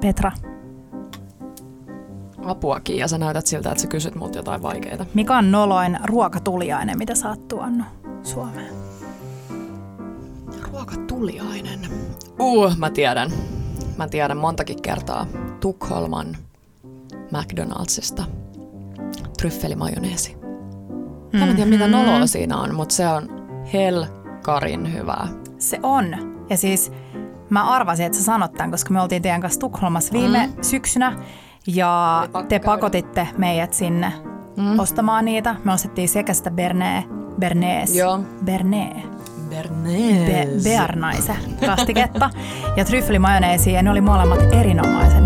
Petra, Apuakin, ja sä näytät siltä, että sä kysyt mut jotain vaikeita. mikä on noloin ruokatuliainen, mitä sä oot tuonut Suomeen? Ruokatuliainen. Uh, mä tiedän. Mä tiedän montakin kertaa Tukholman McDonaldsista. Tryffelimajoneesi. Mm. Mä en tiedä, mitä noloa siinä on, mutta se on helkarin hyvää. Se on. Ja siis mä arvasin, että sä sanot tämän, koska me oltiin teidän kanssa Tukholmassa viime mm. syksynä. Ja te käydä. pakotitte meidät sinne Mm. ostamaan niitä. Me ostettiin sekä sitä Berne, Bernays, Joo. Berne, Bernays. Be, Bearnaise kastiketta ja tryffelimajoneesi ja ne oli molemmat erinomaisen hyviä.